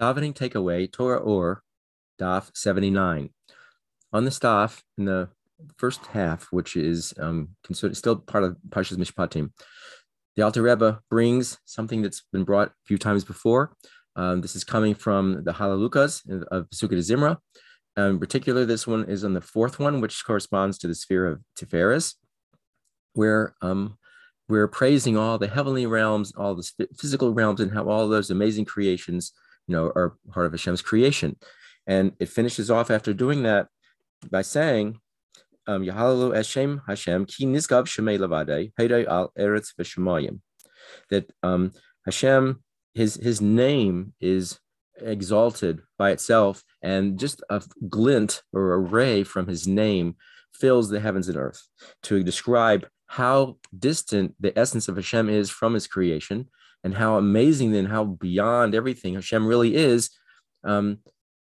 Davening takeaway, Torah Ohr Daf 79. On the staff in the first half, which is um, considered still part of Parshas Mishpatim, the Alter Rebbe brings something that's been brought a few times before. Um, this is coming from the Halalukas of Pesukei D'Zimra. Um, in particular, this one is on the fourth one, which corresponds to the sphere of Tiferes, where um, we're praising all the heavenly realms, all the physical realms, and how all those amazing creations you know, are part of Hashem's creation. And it finishes off after doing that by saying, um, Yahalalu Hashem Hashem ki nizgav shemei lavade heidei al eretz v'shemayim. That um, Hashem, his his name is exalted by itself, and just a glint or a ray from his name fills the heavens and earth to describe how distant the essence of Hashem is from his creation, and how amazing and how beyond everything Hashem really is, um,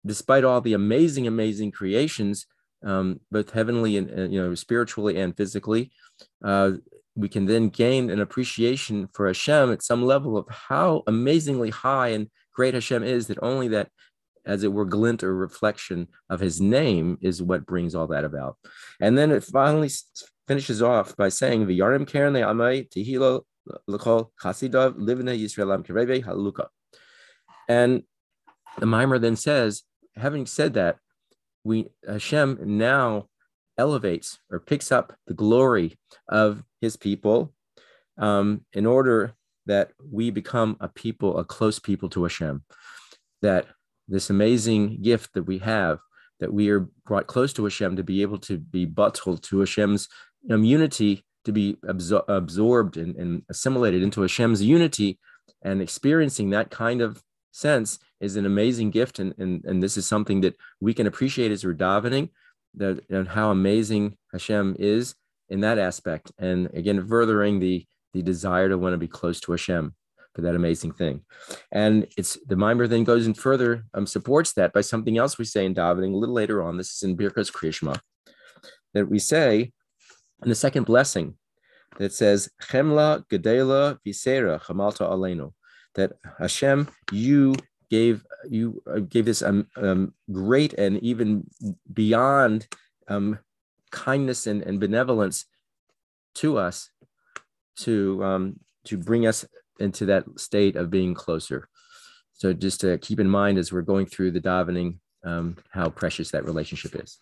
despite all the amazing, amazing creations, um, both heavenly and uh, you know spiritually and physically, uh, we can then gain an appreciation for Hashem at some level of how amazingly high and great Hashem is. That only that, as it were, glint or reflection of His name is what brings all that about. And then it finally finishes off by saying, "V'yarim karen le'amay tehilo Yisraelam Haluka. And the maamar then says, having said that, we Hashem now elevates or picks up the glory of his people um, in order that we become a people, a close people to Hashem. That this amazing gift that we have, that we are brought close to Hashem to be able to be batel to Hashem's um, unity to be absor- absorbed and, and assimilated into Hashem's unity and experiencing that kind of sense is an amazing gift. And, and, and this is something that we can appreciate as we're davening, that and how amazing Hashem is in that aspect. And again, furthering the, the desire to want to be close to Hashem for that amazing thing. And it's the maamar then goes and further um, supports that by something else we say in davening a little later on. This is in Birkas Kriyashma, that we say and the second blessing that says, Chemla Gedela Visera Chamalta Alenu, that Hashem, you gave you uh, gave this um, um, great and even beyond um, kindness and, and benevolence to us to um, to bring us into that state of being closer. So just to keep in mind as we're going through the davening, um, how precious that relationship is.